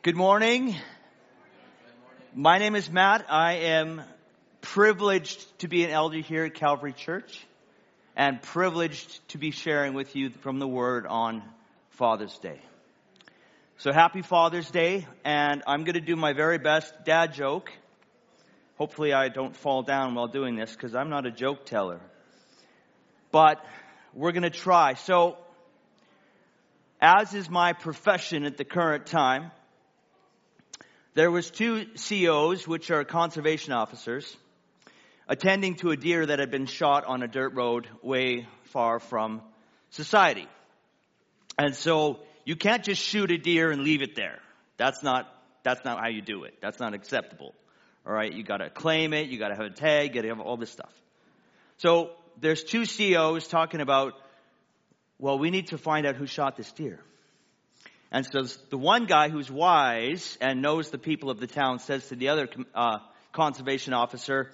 Good morning. My name is Matt. I am privileged to be an elder here at Calvary Church and privileged to be sharing with you from the Word on Father's Day. So happy Father's Day, and I'm going to do my very best dad joke. Hopefully, I don't fall down while doing this because I'm not a joke teller. But we're going to try. So, as is my profession at the current time, there was two COs, which are conservation officers, attending to a deer that had been shot on a dirt road way far from society. And so you can't just shoot a deer and leave it there. That's not, that's not how you do it. That's not acceptable. All right. You gotta claim it. You gotta have a tag. You gotta have all this stuff. So there's two COs talking about well, we need to find out who shot this deer. And so the one guy who's wise and knows the people of the town says to the other uh, conservation officer,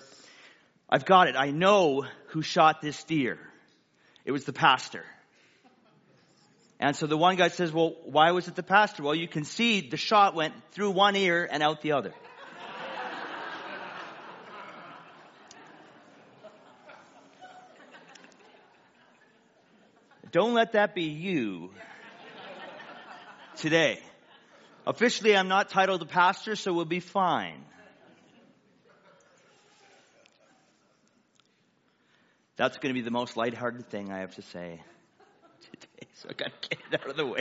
I've got it. I know who shot this deer. It was the pastor. And so the one guy says, well, why was it the pastor? Well, you can see the shot went through one ear and out the other. Don't let that be you today. Officially, I'm not titled a pastor, so we'll be fine. That's going to be the most lighthearted thing I have to say today, so I got to get it out of the way.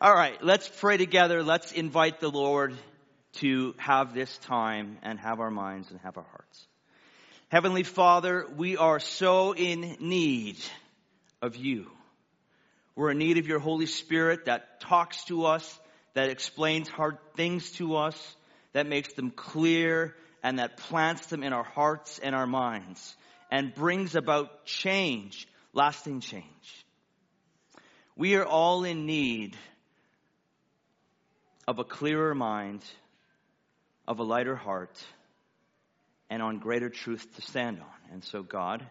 All right, let's pray together. Let's invite the Lord to have this time and have our minds and have our hearts. Heavenly Father, we are so in need of you. We're in need of your Holy Spirit that talks to us, that explains hard things to us, that makes them clear, and that plants them in our hearts and our minds, and brings about change, lasting change. We are all in need of a clearer mind, of a lighter heart, and on greater truth to stand on. And so, God,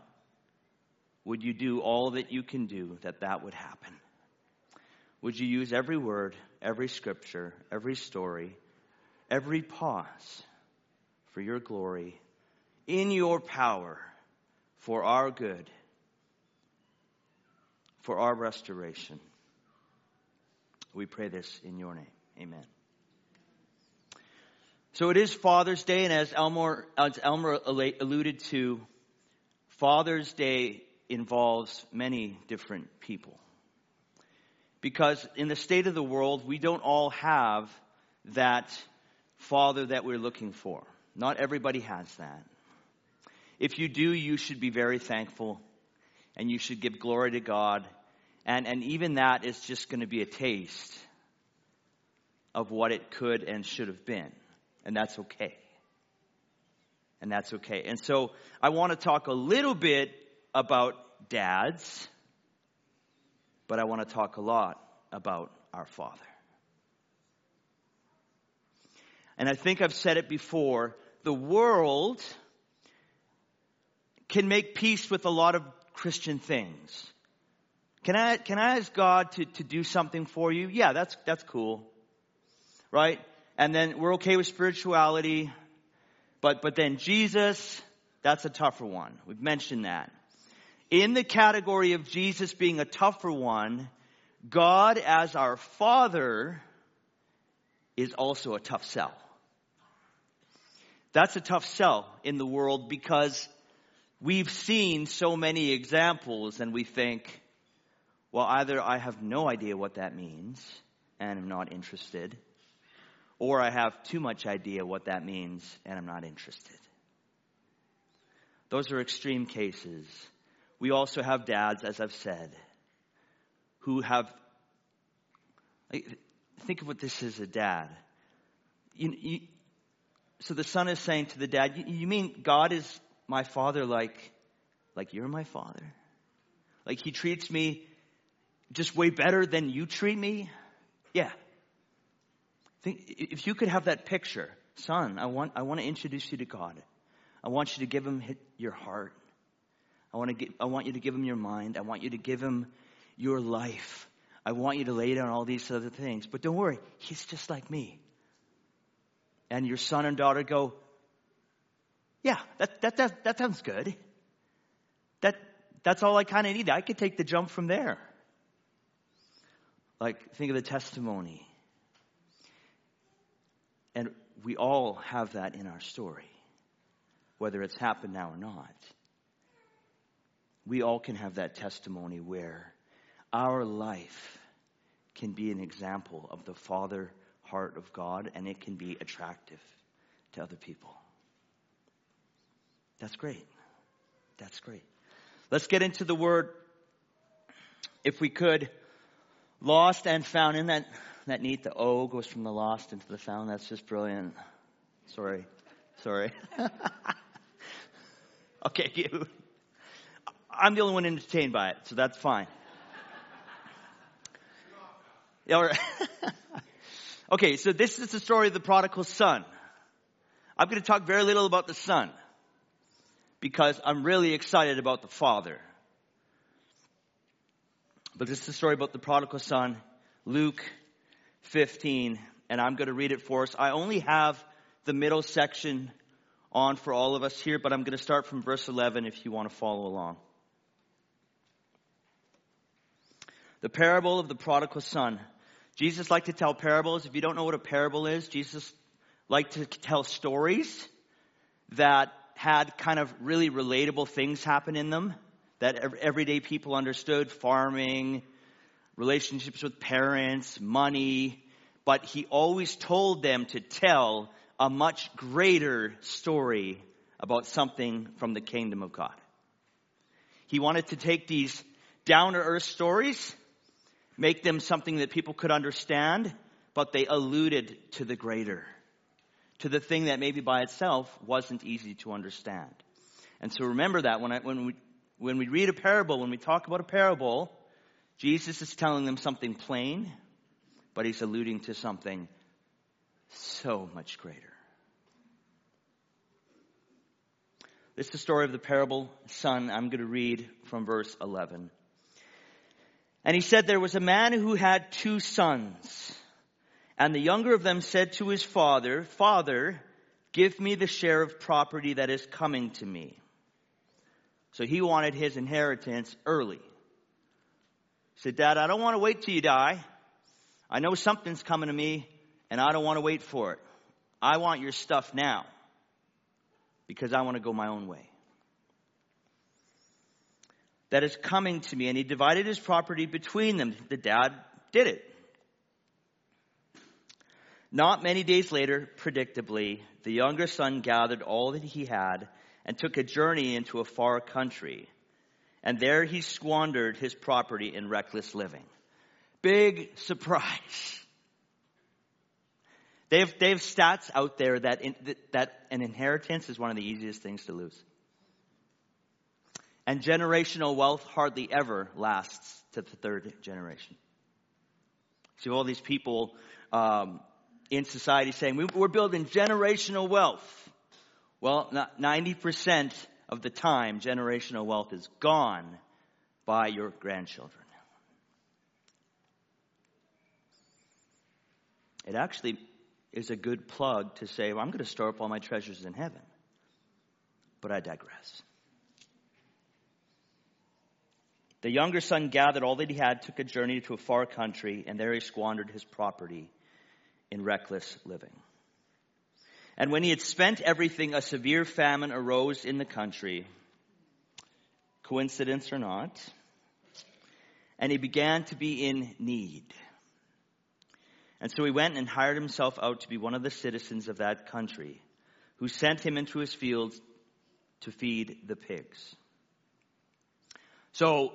would you do all that you can do that that would happen? Would you use every word, every scripture, every story, every pause for your glory, in your power, for our good, for our restoration? We pray this in your name. Amen. So it is Father's Day, and as Elmer, as Elmer alluded to, Father's Day involves many different people. Because in the state of the world, we don't all have that father that we're looking for. Not everybody has that. If you do, you should be very thankful and you should give glory to God. And, and even that is just going to be a taste of what it could and should have been. And that's okay. And that's okay. And so I want to talk a little bit about dads, but I want to talk a lot about our Father. And I think I've said it before the world can make peace with a lot of Christian things. Can I, can I ask God to, to do something for you? Yeah, that's, that's cool. Right? And then we're okay with spirituality. But, but then Jesus, that's a tougher one. We've mentioned that in the category of Jesus being a tougher one, God as our Father is also a tough sell. That's a tough sell in the world because we've seen so many examples and we think, well, either I have no idea what that means and I'm not interested, or I have too much idea what that means and I'm not interested. Those are extreme cases. We also have dads, as I've said, who have. Think of what this is a dad. You, you, so the son is saying to the dad, you, you mean God is my father like, like you're my father? Like he treats me just way better than you treat me? Yeah. Think, if you could have that picture, son, I want, I want to introduce you to God. I want you to give him your heart. I want, to I want you to give him your mind. I want you to give him your life. I want you to lay down all these other things. But don't worry, he's just like me. and your son and daughter go, yeah, that, that, that, that sounds good. That, that's all I kind of need. I could take the jump from there. Like, think of the testimony. And we all have that in our story, whether it's happened now or not. We all can have that testimony where our life can be an example of the Father heart of God and it can be attractive to other people. That's great. That's great. Let's get into the word. If we could, lost and found. Isn't that, that neat? The O goes from the lost into the found. That's just brilliant. Sorry. Sorry. okay, you. I'm the only one entertained by it, so that's fine. okay, so this is the story of the prodigal son. I'm going to talk very little about the son because I'm really excited about the father. But this is the story about the prodigal son, Luke 15, and I'm going to read it for us. I only have the middle section on for all of us here, but I'm going to start from verse 11 if you want to follow along. The parable of the prodigal son. Jesus liked to tell parables. If you don't know what a parable is, Jesus liked to tell stories that had kind of really relatable things happen in them that everyday people understood farming, relationships with parents, money. But he always told them to tell a much greater story about something from the kingdom of God. He wanted to take these down to earth stories make them something that people could understand, but they alluded to the greater, to the thing that maybe by itself wasn't easy to understand. And so remember that when, I, when, we, when we read a parable, when we talk about a parable, Jesus is telling them something plain, but he's alluding to something so much greater. This is the story of the parable son. I'm going to read from verse 11. And he said, There was a man who had two sons. And the younger of them said to his father, Father, give me the share of property that is coming to me. So he wanted his inheritance early. He said, Dad, I don't want to wait till you die. I know something's coming to me, and I don't want to wait for it. I want your stuff now because I want to go my own way that is coming to me. And he divided his property between them. The dad did it. Not many days later, predictably, the younger son gathered all that he had and took a journey into a far country. And there he squandered his property in reckless living. Big surprise. They have, they have stats out there that, in, that an inheritance is one of the easiest things to lose. And generational wealth hardly ever lasts to the third generation. See all these people um, in society saying, we're building generational wealth. Well, 90% of the time, generational wealth is gone by your grandchildren. It actually is a good plug to say, well, I'm going to store up all my treasures in heaven. But I digress. The younger son gathered all that he had, took a journey to a far country, and there he squandered his property in reckless living. And when he had spent everything, a severe famine arose in the country. Coincidence or not? And he began to be in need. And so he went and hired himself out to be one of the citizens of that country, who sent him into his fields to feed the pigs. So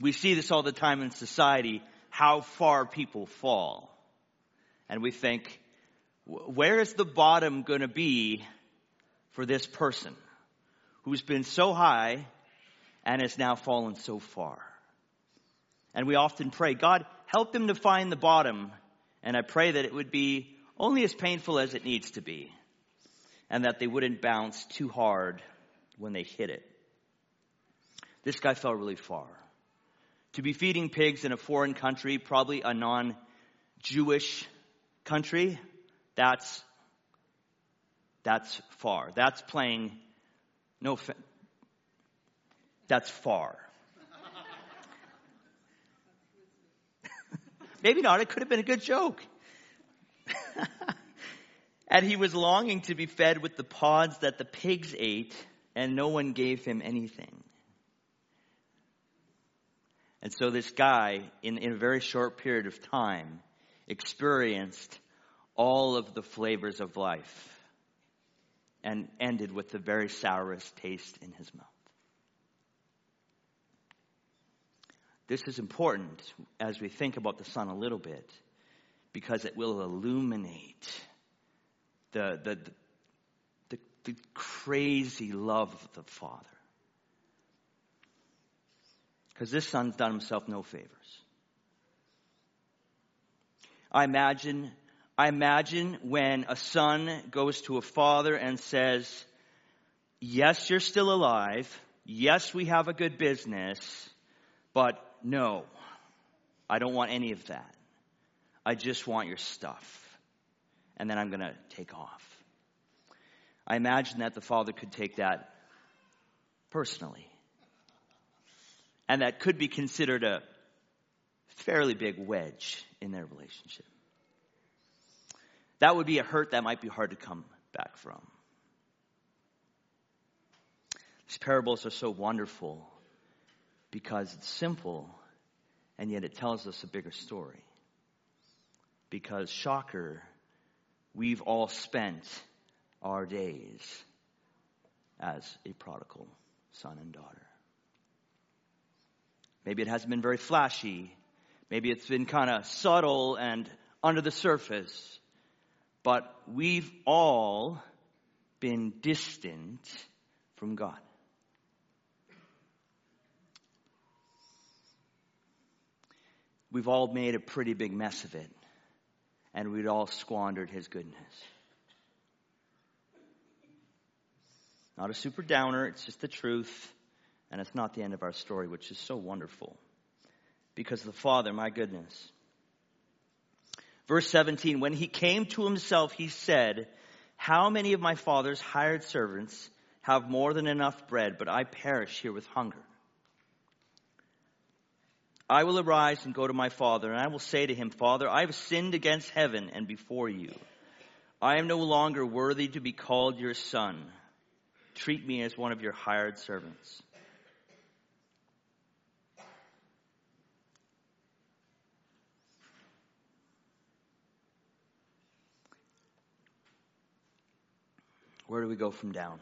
we see this all the time in society, how far people fall. And we think, where is the bottom going to be for this person who's been so high and has now fallen so far? And we often pray, God, help them to find the bottom. And I pray that it would be only as painful as it needs to be and that they wouldn't bounce too hard when they hit it. This guy fell really far to be feeding pigs in a foreign country, probably a non Jewish country, that's That's far. That's playing no that's far. Maybe not. It could have been a good joke. and he was longing to be fed with the pods that the pigs ate, and no one gave him anything. And so this guy, in, in a very short period of time, experienced all of the flavors of life and ended with the very sourest taste in his mouth. This is important as we think about the son a little bit because it will illuminate the, the, the, the, crazy love of the Father. Because this Son's done himself no favors. I imagine, I imagine when a son goes to a father and says, Yes, you're still alive. Yes, we have a good business, but no, I don't want any of that. I just want your stuff. And then I'm going to take off. I imagine that the father could take that personally. And that could be considered a fairly big wedge in their relationship. That would be a hurt that might be hard to come back from. These parables are so wonderful because it's simple and yet it tells us a bigger story. Because, shocker, we've all spent our days as a prodigal son and daughter. Maybe it hasn't been very flashy. Maybe it's been kind of subtle and under the surface. But we've all been distant from God. we've all made a pretty big mess of it, and we'd all squandered his goodness. Not a super downer, it's just the truth, and it's not the end of our story, which is so wonderful. Because the Father, my goodness. Verse 17, when he came to himself, he said, How many of my father's hired servants have more than enough bread, but I perish here with hunger? I will arise and go to my father, and I will say to him, Father, I have sinned against heaven and before you. I am no longer worthy to be called your son. Treat me as one of your hired servants. Where do we go from down?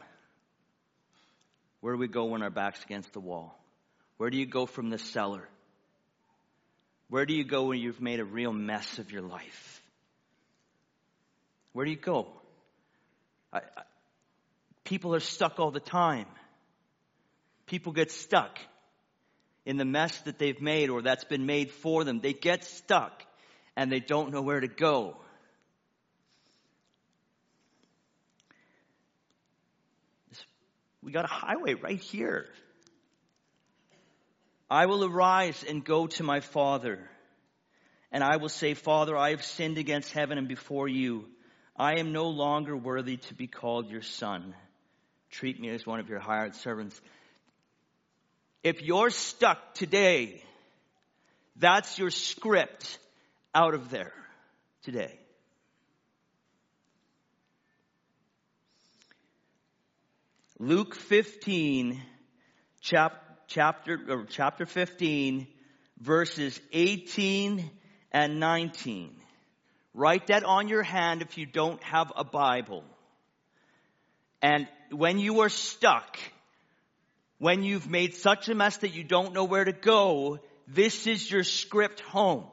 Where do we go when our back's against the wall? Where do you go from the cellar? Where do you go when you've made a real mess of your life? Where do you go? I, I, people are stuck all the time. People get stuck in the mess that they've made or that's been made for them. They get stuck and they don't know where to go. We got a highway right here. I will arise and go to my father, and I will say, Father, I have sinned against heaven and before you. I am no longer worthy to be called your son. Treat me as one of your hired servants. If you're stuck today, that's your script out of there today. Luke 15, chapter chapter, chapter 15, verses 18 and 19. Write that on your hand if you don't have a Bible. And when you are stuck, when you've made such a mess that you don't know where to go, this is your script home.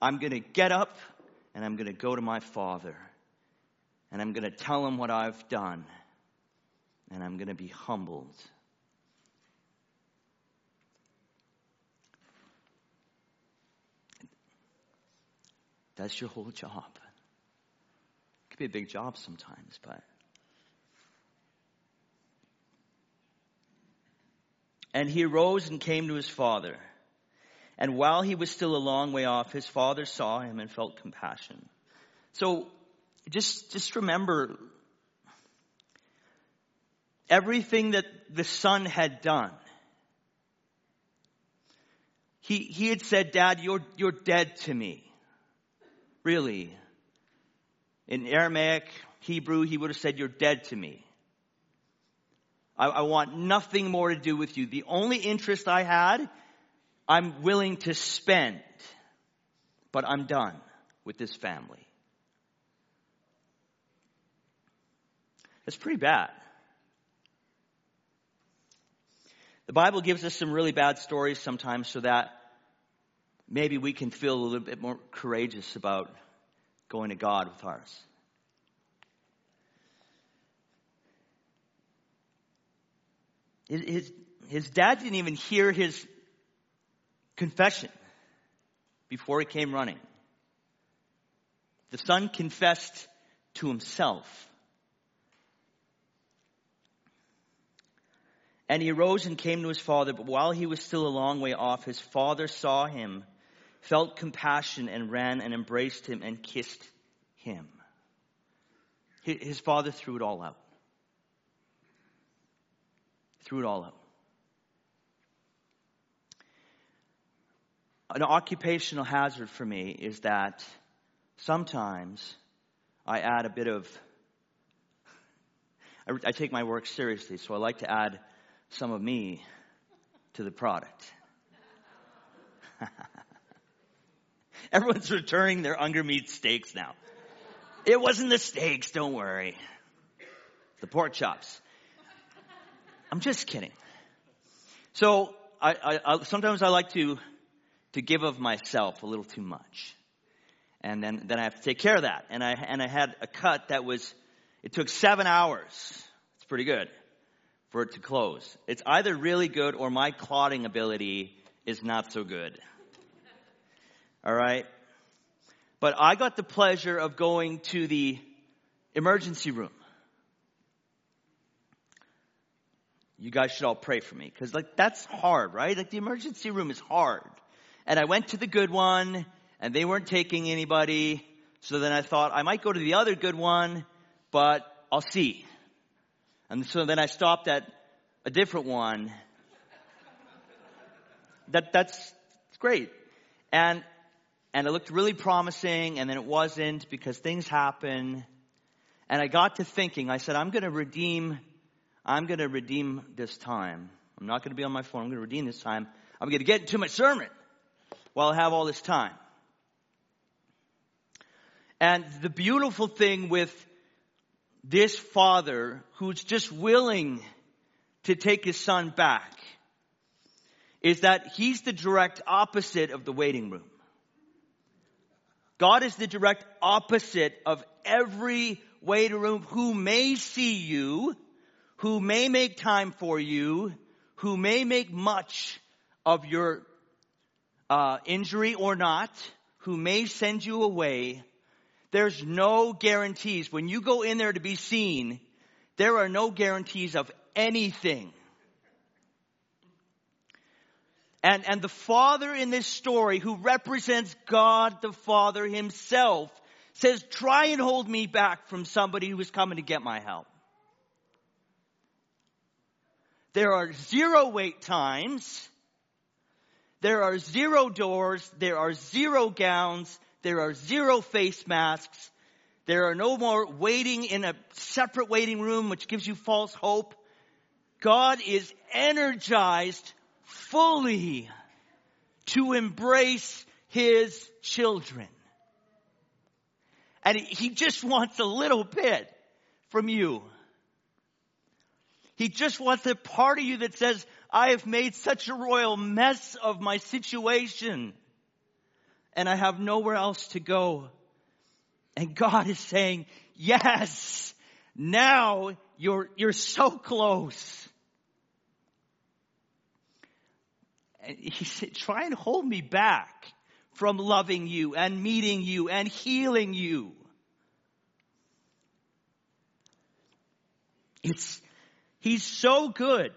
I'm going to get up and I'm going to go to my father and I'm going to tell him what I've done and I'm going to be humbled. That's your whole job. It could be a big job sometimes, but. And he arose and came to his father. And while he was still a long way off, his father saw him and felt compassion. So just, just remember everything that the son had done. He, he had said, Dad, you're, you're dead to me. Really. In Aramaic, Hebrew, he would have said, You're dead to me. I, I want nothing more to do with you. The only interest I had, I'm willing to spend. But I'm done with this family. That's pretty bad. The Bible gives us some really bad stories sometimes so that maybe we can feel a little bit more courageous about going to God with ours. His, his dad didn't even hear his confession before he came running. The son confessed to himself. And he arose and came to his father, but while he was still a long way off, his father saw him, felt compassion, and ran and embraced him and kissed him. His father threw it all out. Threw it all out. An occupational hazard for me is that sometimes I add a bit of, I, take my work seriously, so I like to add some of me to the product. Everyone's returning their Unger meat steaks now. It wasn't the steaks, don't worry. The pork chops. I'm just kidding. So I, I, I, sometimes I like to to give of myself a little too much, and then then I have to take care of that. And I and I had a cut that was it took seven hours. It's pretty good for it to close. It's either really good or my clotting ability is not so good. All right? But I got the pleasure of going to the emergency room. You guys should all pray for me because like that's hard, right? Like the emergency room is hard. And I went to the good one and they weren't taking anybody. So then I thought I might go to the other good one, but I'll see. And so then I stopped at a different one. That, that's great. And, and it looked really promising and then it wasn't because things happen. And I got to thinking, I said, I'm going to redeem, I'm going to redeem this time. I'm not going to be on my phone. I'm going to redeem this time. I'm going to get into my sermon while I have all this time. And the beautiful thing with this father who's just willing to take his son back is that he's the direct opposite of the waiting room. God is the direct opposite of every waiting room who may see you, who may make time for you, who may make much of your uh, injury or not, who may send you away, there's no guarantees. When you go in there to be seen, there are no guarantees of anything. And, and the father in this story, who represents God the Father himself, says, try and hold me back from somebody who is coming to get my help. There are zero wait times. There are zero doors. There are zero gowns. There are zero face masks. There are no more waiting in a separate waiting room, which gives you false hope. God is energized fully to embrace his children. And he just wants a little bit from you. He just wants a part of you that says, I have made such a royal mess of my situation and I have nowhere else to go. And God is saying, yes, now you're, you're so close. And he said, try and hold me back from loving you and meeting you and healing you. It's, he's so good.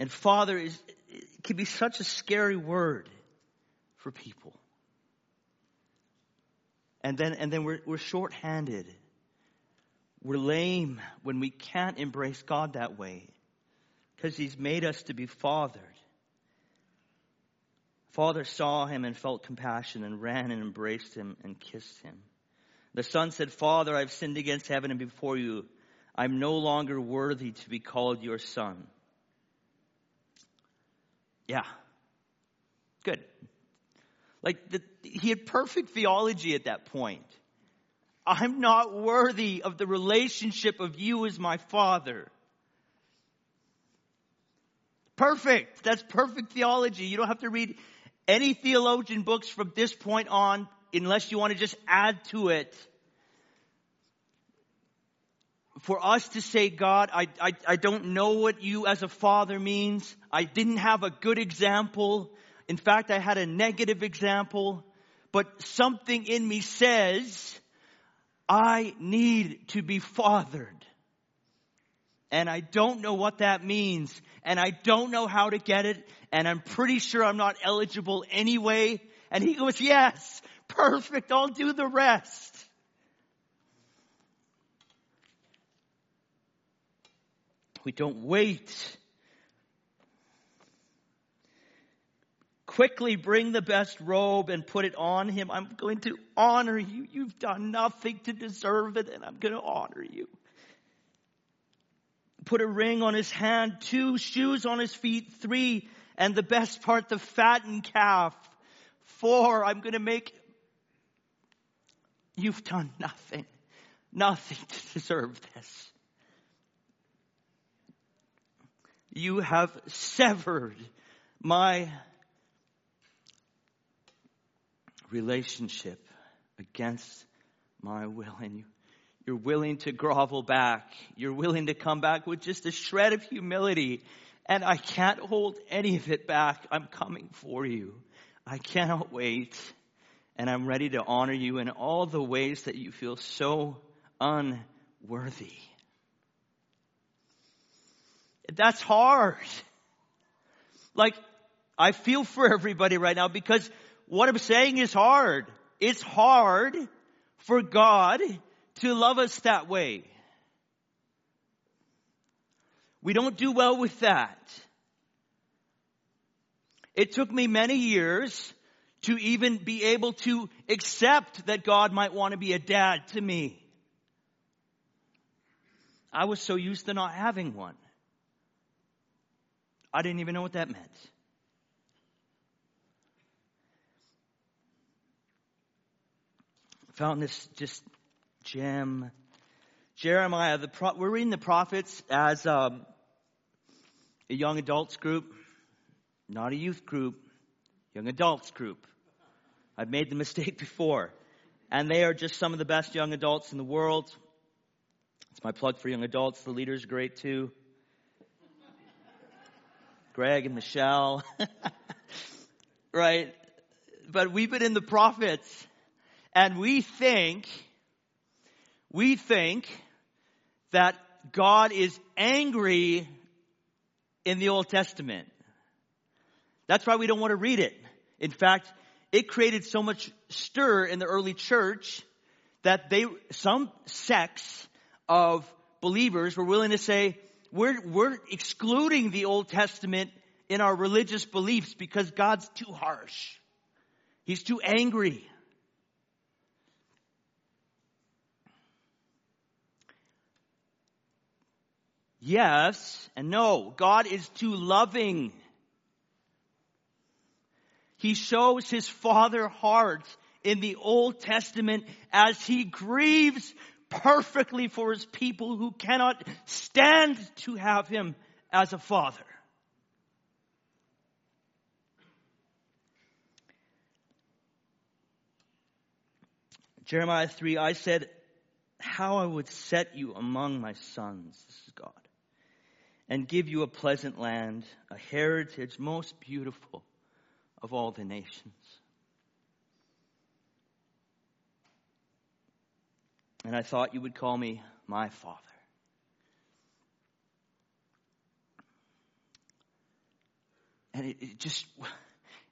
And Father is, can be such a scary word for people. And then, and then we're, we're short-handed. We're lame when we can't embrace God that way because He's made us to be fathered. Father saw him and felt compassion and ran and embraced him and kissed him. The son said, Father, I've sinned against heaven and before you. I'm no longer worthy to be called your son. Yeah. Good. Like, the, he had perfect theology at that point. I'm not worthy of the relationship of you as my father. Perfect. That's perfect theology. You don't have to read any theologian books from this point on unless you want to just add to it. For us to say, God, I, I, I don't know what you as a father means. I didn't have a good example. In fact, I had a negative example. But something in me says, I need to be fathered. And I don't know what that means. And I don't know how to get it. And I'm pretty sure I'm not eligible anyway. And he goes, yes, perfect. I'll do the rest. We don't wait. Quickly bring the best robe and put it on him. I'm going to honor you. You've done nothing to deserve it, and I'm going to honor you put a ring on his hand, two shoes on his feet, three, and the best part, the fattened calf. Four, I'm going to make, you've done nothing, nothing to deserve this. You have severed my relationship against my will and you you're willing to grovel back. You're willing to come back with just a shred of humility. And I can't hold any of it back. I'm coming for you. I cannot wait. And I'm ready to honor you in all the ways that you feel so unworthy. That's hard. Like, I feel for everybody right now because what I'm saying is hard. It's hard for God to love us that way. We don't do well with that. It took me many years to even be able to accept that God might want to be a dad to me. I was so used to not having one. I didn't even know what that meant. Found this just Jim, Jeremiah. The pro- we're reading the prophets as um, a young adults group, not a youth group, young adults group. I've made the mistake before. And they are just some of the best young adults in the world. It's my plug for young adults. The leader's great too. Greg and Michelle. right? But we've been in the prophets and we think we think that God is angry in the Old Testament. That's why we don't want to read it. In fact, it created so much stir in the early church that they, some sects of believers were willing to say, we're, we're excluding the Old Testament in our religious beliefs because God's too harsh. He's too angry. Yes and no. God is too loving. He shows his father heart in the Old Testament as he grieves perfectly for his people who cannot stand to have him as a father. Jeremiah 3, I said, how I would set you among my sons. This is God and give you a pleasant land, a heritage most beautiful of all the nations. And I thought you would call me my father. And it, it just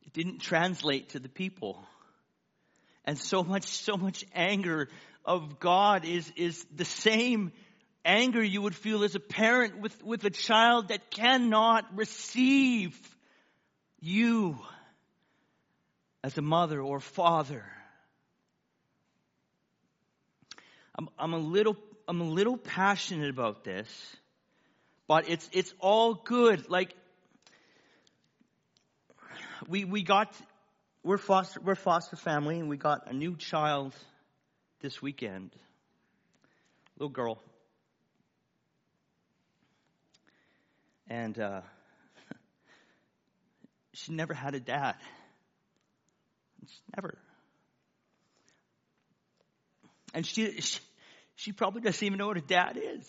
it didn't translate to the people. And so much, so much anger of God is, is the same anger you would feel as a parent with, with a child that cannot receive you as a mother or father. I'm, I'm a little, I'm a little passionate about this, but it's, it's all good. Like, we, we got, we're foster, we're foster family and we got a new child this weekend. Little girl. And, uh, she never had a dad. It's never. And she, she, she probably doesn't even know what a dad is.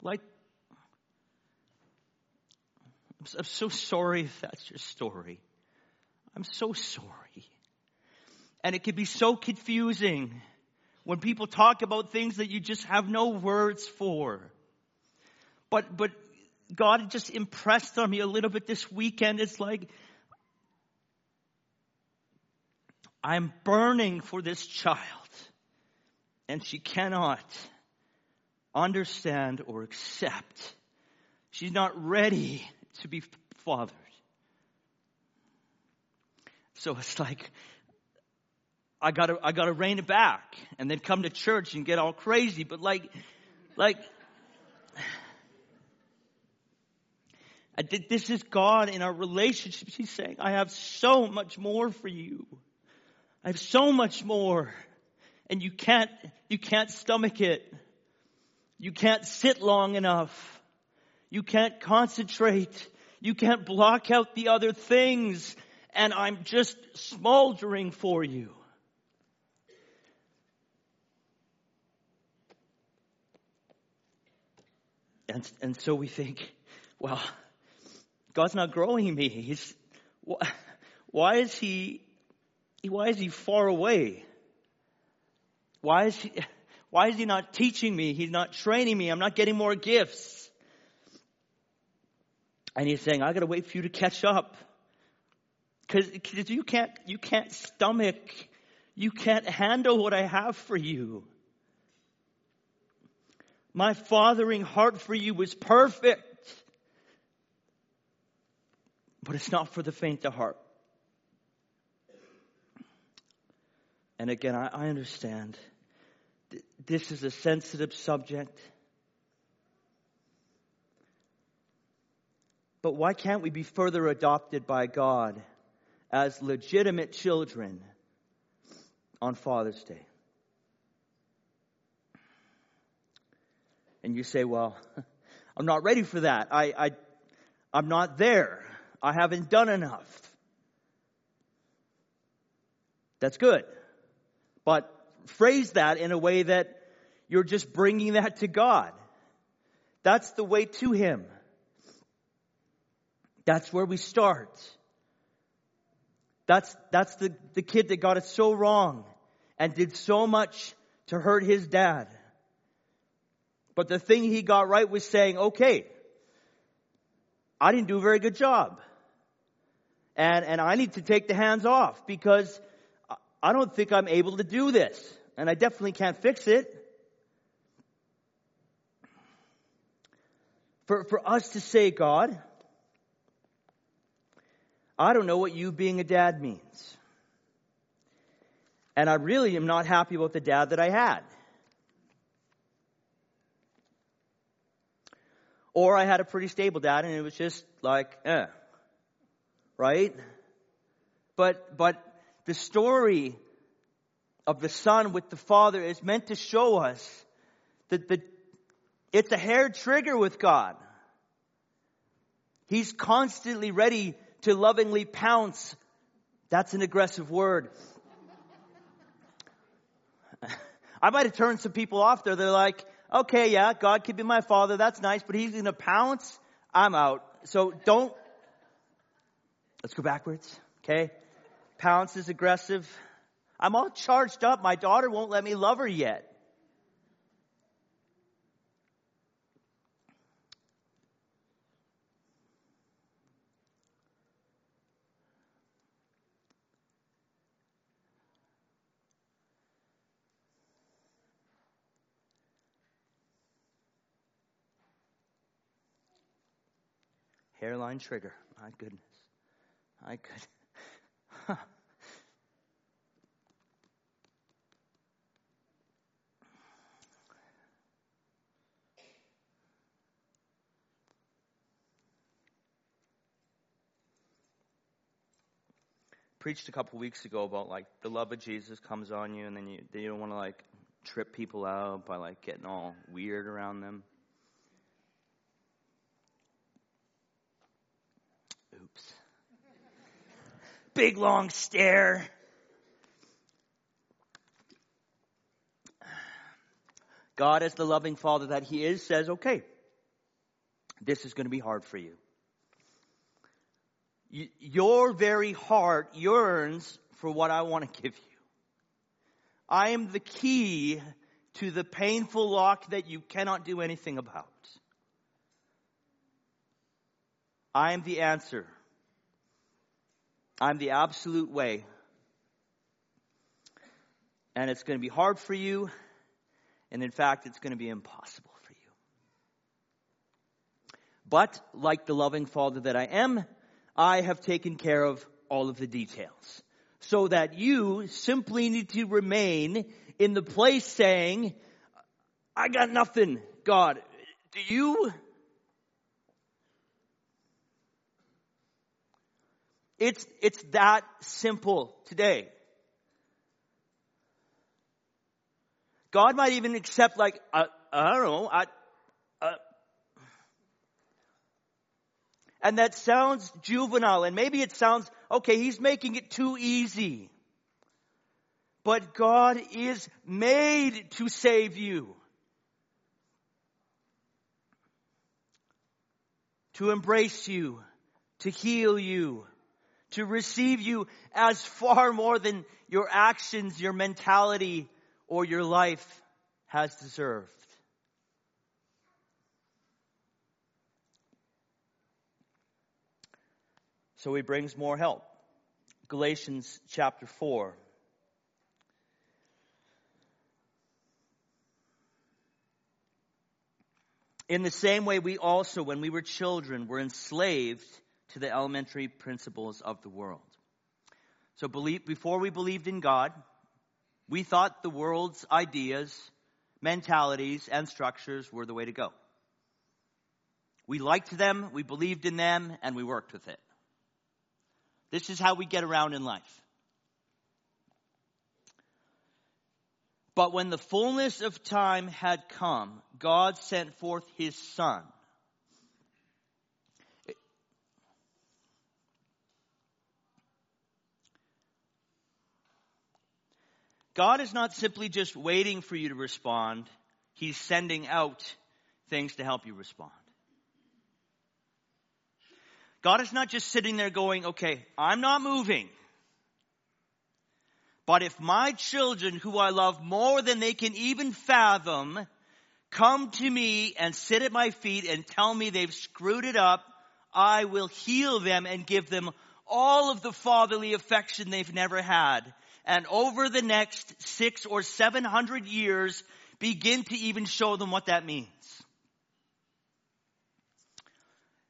Like, I'm so sorry if that's your story. I'm so sorry. And it can be so confusing when people talk about things that you just have no words for. But, but God just impressed on me a little bit this weekend. It's like, I'm burning for this child. And she cannot understand or accept. She's not ready to be fathered. So it's like, I gotta, I gotta rein it back and then come to church and get all crazy. But like, like, this is God in our relationships. He's saying, I have so much more for you. I have so much more. And you can't, you can't stomach it. You can't sit long enough. You can't concentrate. You can't block out the other things. And I'm just smoldering for you. And, and so we think, well, God's not growing me. He's, why is he why is he far away? Why is he, why is he not teaching me? He's not training me. I'm not getting more gifts. And he's saying, I gotta wait for you to catch up. Cause, you can't, you can't stomach, you can't handle what I have for you. My fathering heart for you was perfect. But it's not for the faint of heart. And again, I, I understand this is a sensitive subject. But why can't we be further adopted by God as legitimate children on Father's Day? And you say, well, I'm not ready for that. I, I, I'm not there. I haven't done enough. That's good. But phrase that in a way that you're just bringing that to God. That's the way to Him. That's where we start. That's, that's the, the kid that got it so wrong and did so much to hurt his dad. But the thing he got right was saying, okay, I didn't do a very good job. And, and I need to take the hands off because I don't think I'm able to do this, and I definitely can't fix it. For, for us to say, God, I don't know what you being a dad means. And I really am not happy about the dad that I had. Or I had a pretty stable dad and it was just like, eh. Right? But, but the story of the son with the father is meant to show us that the, it's a hair trigger with God. He's constantly ready to lovingly pounce. That's an aggressive word. I might have turned some people off there. They're like, okay, yeah, God could be my father. That's nice, but he's going to pounce. I'm out. So don't, let's go backwards. Okay. Pounce is aggressive. I'm all charged up. My daughter won't let me love her yet. Hairline trigger. My goodness. My goodness. preached a couple weeks ago about like the love of Jesus comes on you, and then you you don't want to like trip people out by like getting all weird around them. Big long stare. God, as the loving Father that He is, says, okay, this is going to be hard for you your very heart yearns for what I want to give you. I am the key to the painful lock that you cannot do anything about. I am the answer. I'm the absolute way. And it's going to be hard for you. And in fact, it's going to be impossible for you. But like the loving father that I am, I have taken care of all of the details. So that you simply need to remain in the place saying, I got nothing, God. Do you? It's, it's that simple today. God might even accept like, uh, I don't know, I, And that sounds juvenile, and maybe it sounds, okay, he's making it too easy. But God is made to save you. To embrace you, to heal you, to receive you as far more than your actions, your mentality, or your life has deserved. So he brings more help. Galatians chapter 4. In the same way, we also, when we were children, were enslaved to the elementary principles of the world. So believe, before we believed in God, we thought the world's ideas, mentalities, and structures were the way to go. We liked them, we believed in them, and we worked with it. This is how we get around in life. But when the fullness of time had come, God sent forth his son. God is not simply just waiting for you to respond, he's sending out things to help you respond. God is not just sitting there going, okay, I'm not moving. But if my children, who I love more than they can even fathom, come to me and sit at my feet and tell me they've screwed it up, I will heal them and give them all of the fatherly affection they've never had. And over the next six or seven hundred years, begin to even show them what that means.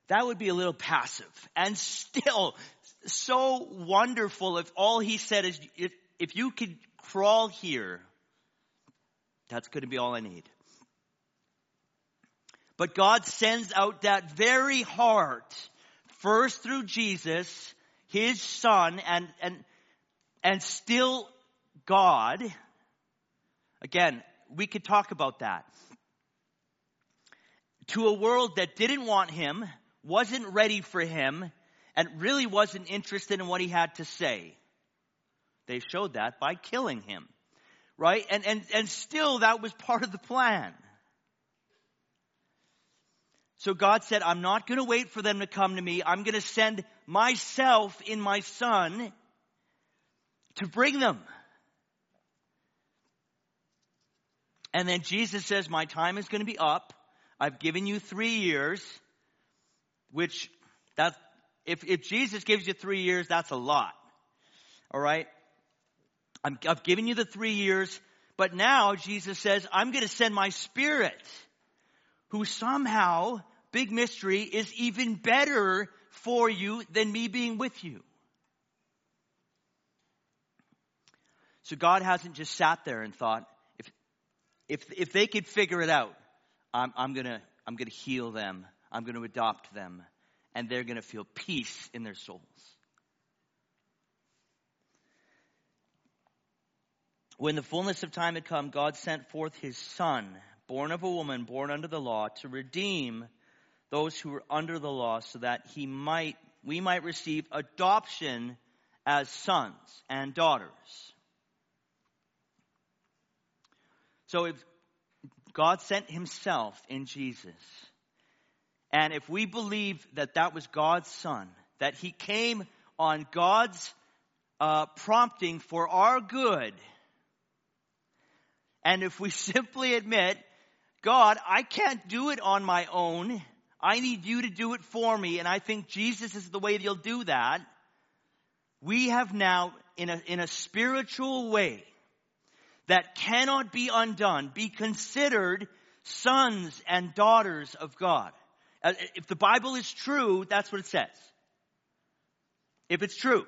That would be a little passive and still so wonderful if all he said is, if, if you could crawl here, that's going to be all I need. But God sends out that very heart first through Jesus, his son, and, and, and still God. Again, we could talk about that. To a world that didn't want him, wasn't ready for him, and really wasn't interested in what he had to say. They showed that by killing him. Right? And, and, and still that was part of the plan. So God said, I'm not going to wait for them to come to me. I'm going to send myself in my son to bring them. And then Jesus says, my time is going to be up. I've given you three years which that if, if Jesus gives you three years, that's a lot. All right? I'm, I've given you the three years, but now Jesus says, I'm going to send my spirit who somehow big mystery, is even better for you than me being with you. So God hasn't just sat there and thought, if, if, if they could figure it out, I'm, I'm gonna, I'm gonna heal them. I'm gonna adopt them. And they're gonna feel peace in their souls. When the fullness of time had come, God sent forth his son, born of a woman, born under the law, to redeem those who were under the law so that he might, we might receive adoption as sons and daughters. So if God sent himself in Jesus, and if we believe that that was God's son, that he came on God's uh, prompting for our good, and if we simply admit, God, I can't do it on my own. I need you to do it for me. And I think Jesus is the way that you'll do that. We have now, in a, in a spiritual way that cannot be undone, be considered sons and daughters of God. Uh, if the Bible is true, that's what it says. If it's true.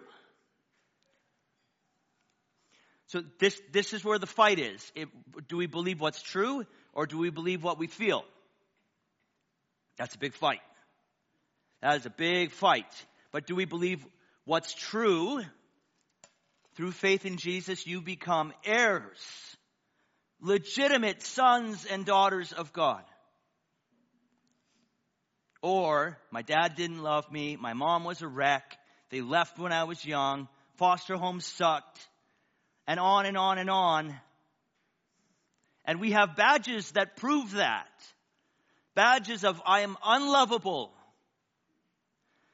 So this, this is where the fight is. It, do we believe what's true or do we believe what we feel? That's a big fight. That is a big fight. But do we believe what's true? Through faith in Jesus, you become heirs, legitimate sons and daughters of God. Or, my dad didn't love me, my mom was a wreck, they left when I was young, foster homes sucked, and on and on and on. And we have badges that prove that. Badges of I am unlovable,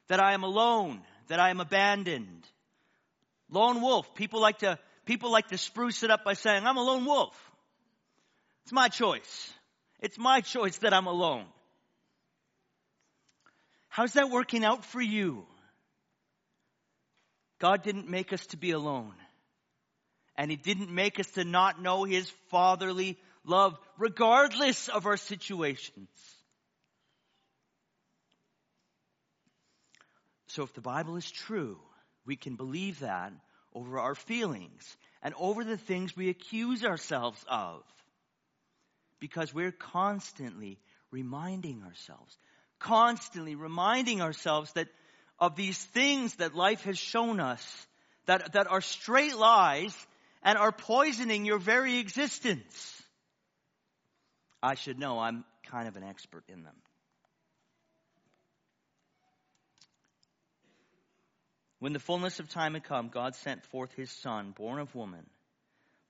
that I am alone, that I am abandoned. Lone wolf. People like to, people like to spruce it up by saying, I'm a lone wolf. It's my choice. It's my choice that I'm alone. How's that working out for you? God didn't make us to be alone and He didn't make us to not know His fatherly love, regardless of our situations. So if the Bible is true, we can believe that over our feelings and over the things we accuse ourselves of. Because we're constantly reminding ourselves, constantly reminding ourselves that of these things that life has shown us that, that are straight lies and are poisoning your very existence. I should know I'm kind of an expert in them. When the fullness of time had come, God sent forth his Son, born of woman,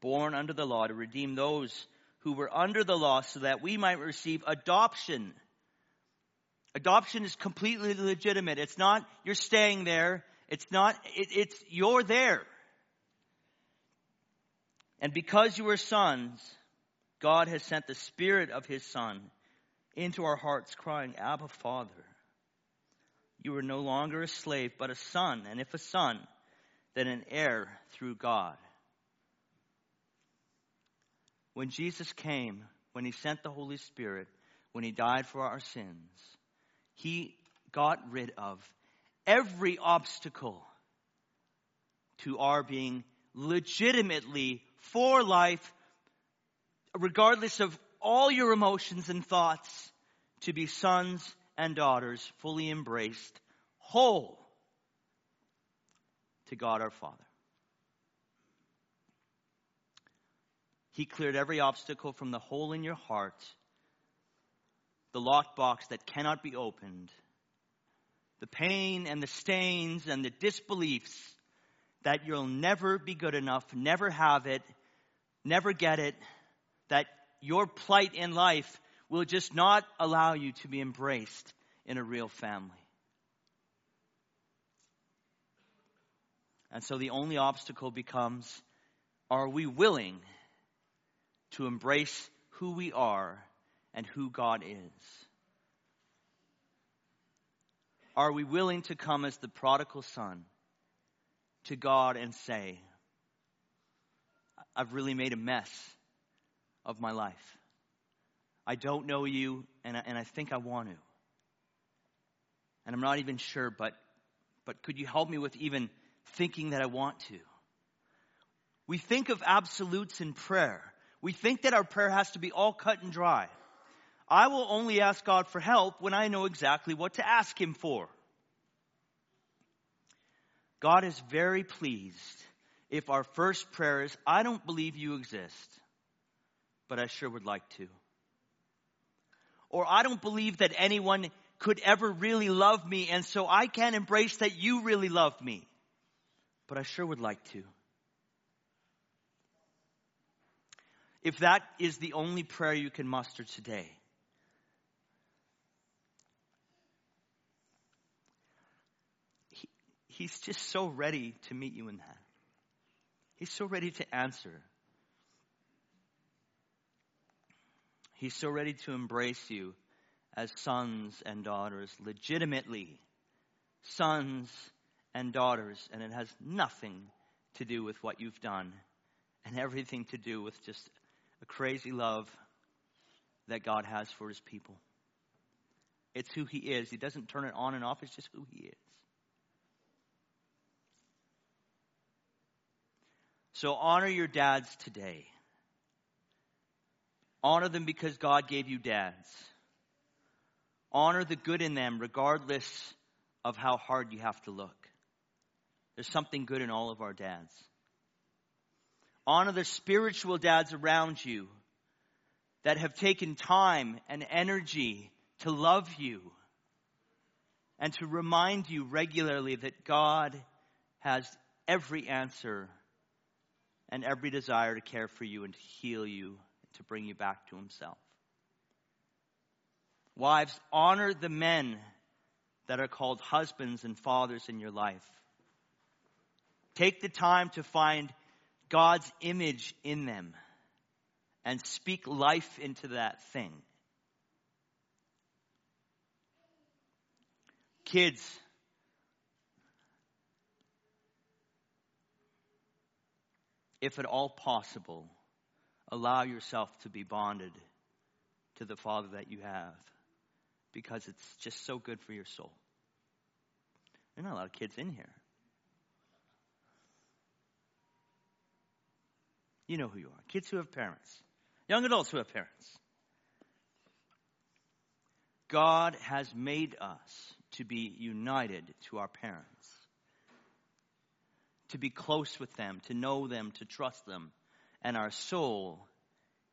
born under the law, to redeem those who were under the law so that we might receive adoption. Adoption is completely legitimate. It's not you're staying there. It's not, it, it's you're there. And because you are sons, God has sent the Spirit of His Son into our hearts, crying, Abba, Father. You are no longer a slave, but a son, and if a son, then an heir through God. When Jesus came, when He sent the Holy Spirit, when He died for our sins, He got rid of every obstacle to our being legitimately for life, regardless of all your emotions and thoughts, to be sons and daughters fully embraced, whole to God our Father. He cleared every obstacle from the hole in your heart, the locked box that cannot be opened, the pain and the stains and the disbeliefs that you'll never be good enough, never have it, never get it, that your plight in life will just not allow you to be embraced in a real family. And so the only obstacle becomes are we willing to embrace who we are and who God is? Are we willing to come as the prodigal son? to God and say, I've really made a mess of my life. I don't know you, and I, and I think I want to. And I'm not even sure, but, but could you help me with even thinking that I want to? We think of absolutes in prayer. We think that our prayer has to be all cut and dry. I will only ask God for help when I know exactly what to ask Him for. God is very pleased if our first prayer is, I don't believe you exist, but I sure would like to. Or I don't believe that anyone could ever really love me, and so I can't embrace that you really love me, but I sure would like to. If that is the only prayer you can muster today, he, He's just so ready to meet you in that. He's so ready to answer. He's so ready to embrace you as sons and daughters, legitimately sons and daughters, and it has nothing to do with what you've done and everything to do with just a crazy love that God has for his people. It's who he is. He doesn't turn it on and off, it's just who he is. So honor your dads today. Honor them because God gave you dads. Honor the good in them regardless of how hard you have to look. There's something good in all of our dads. Honor the spiritual dads around you that have taken time and energy to love you and to remind you regularly that God has every answer and every desire to care for you and to heal you, to bring you back to Himself. Wives, honor the men that are called husbands and fathers in your life. Take the time to find God's image in them and speak life into that thing. Kids, if at all possible, allow yourself to be bonded to the Father that you have because it's just so good for your soul. There are not a lot of kids in here. You know who you are. Kids who have parents, young adults who have parents. God has made us to be united to our parents, to be close with them, to know them, to trust them. And our soul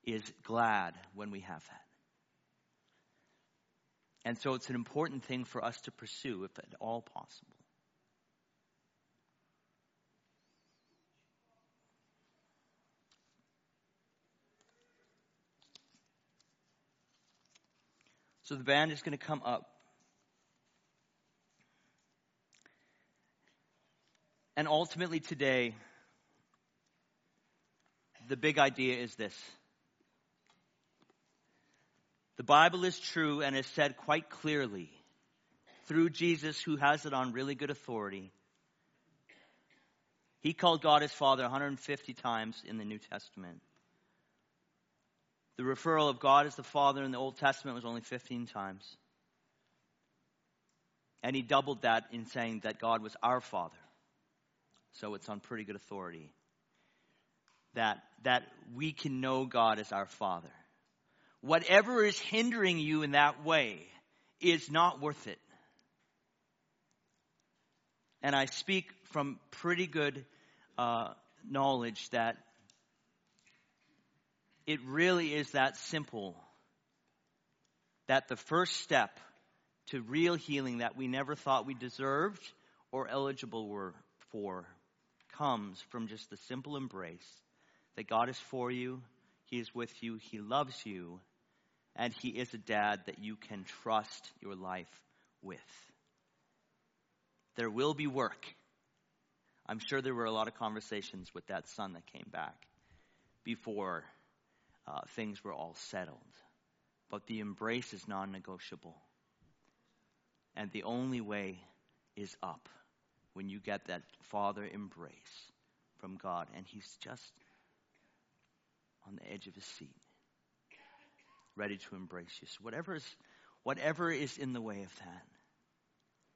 is glad when we have that. And so it's an important thing for us to pursue if at all possible. So the band is going to come up. And ultimately today, the big idea is this. The Bible is true and is said quite clearly through Jesus, who has it on really good authority. He called God his Father 150 times in the New Testament. The referral of God as the Father in the Old Testament was only 15 times. And he doubled that in saying that God was our Father. So it's on pretty good authority. That, that we can know God as our Father. Whatever is hindering you in that way is not worth it. And I speak from pretty good uh, knowledge that it really is that simple. That the first step to real healing that we never thought we deserved or eligible were for comes from just the simple embrace that God is for you, He is with you, He loves you, and He is a dad that you can trust your life with. There will be work. I'm sure there were a lot of conversations with that son that came back before uh, things were all settled. But the embrace is non negotiable. And the only way is up when you get that father embrace from God. And He's just on the edge of His seat, ready to embrace you. So, whatever is, whatever is in the way of that,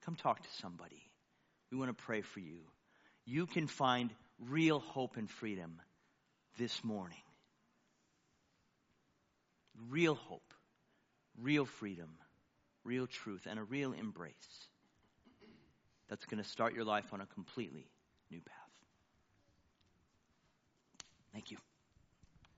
come talk to somebody. We want to pray for you. You can find real hope and freedom this morning. Real hope, real freedom, real truth, and a real embrace that's going to start your life on a completely new path. Thank you.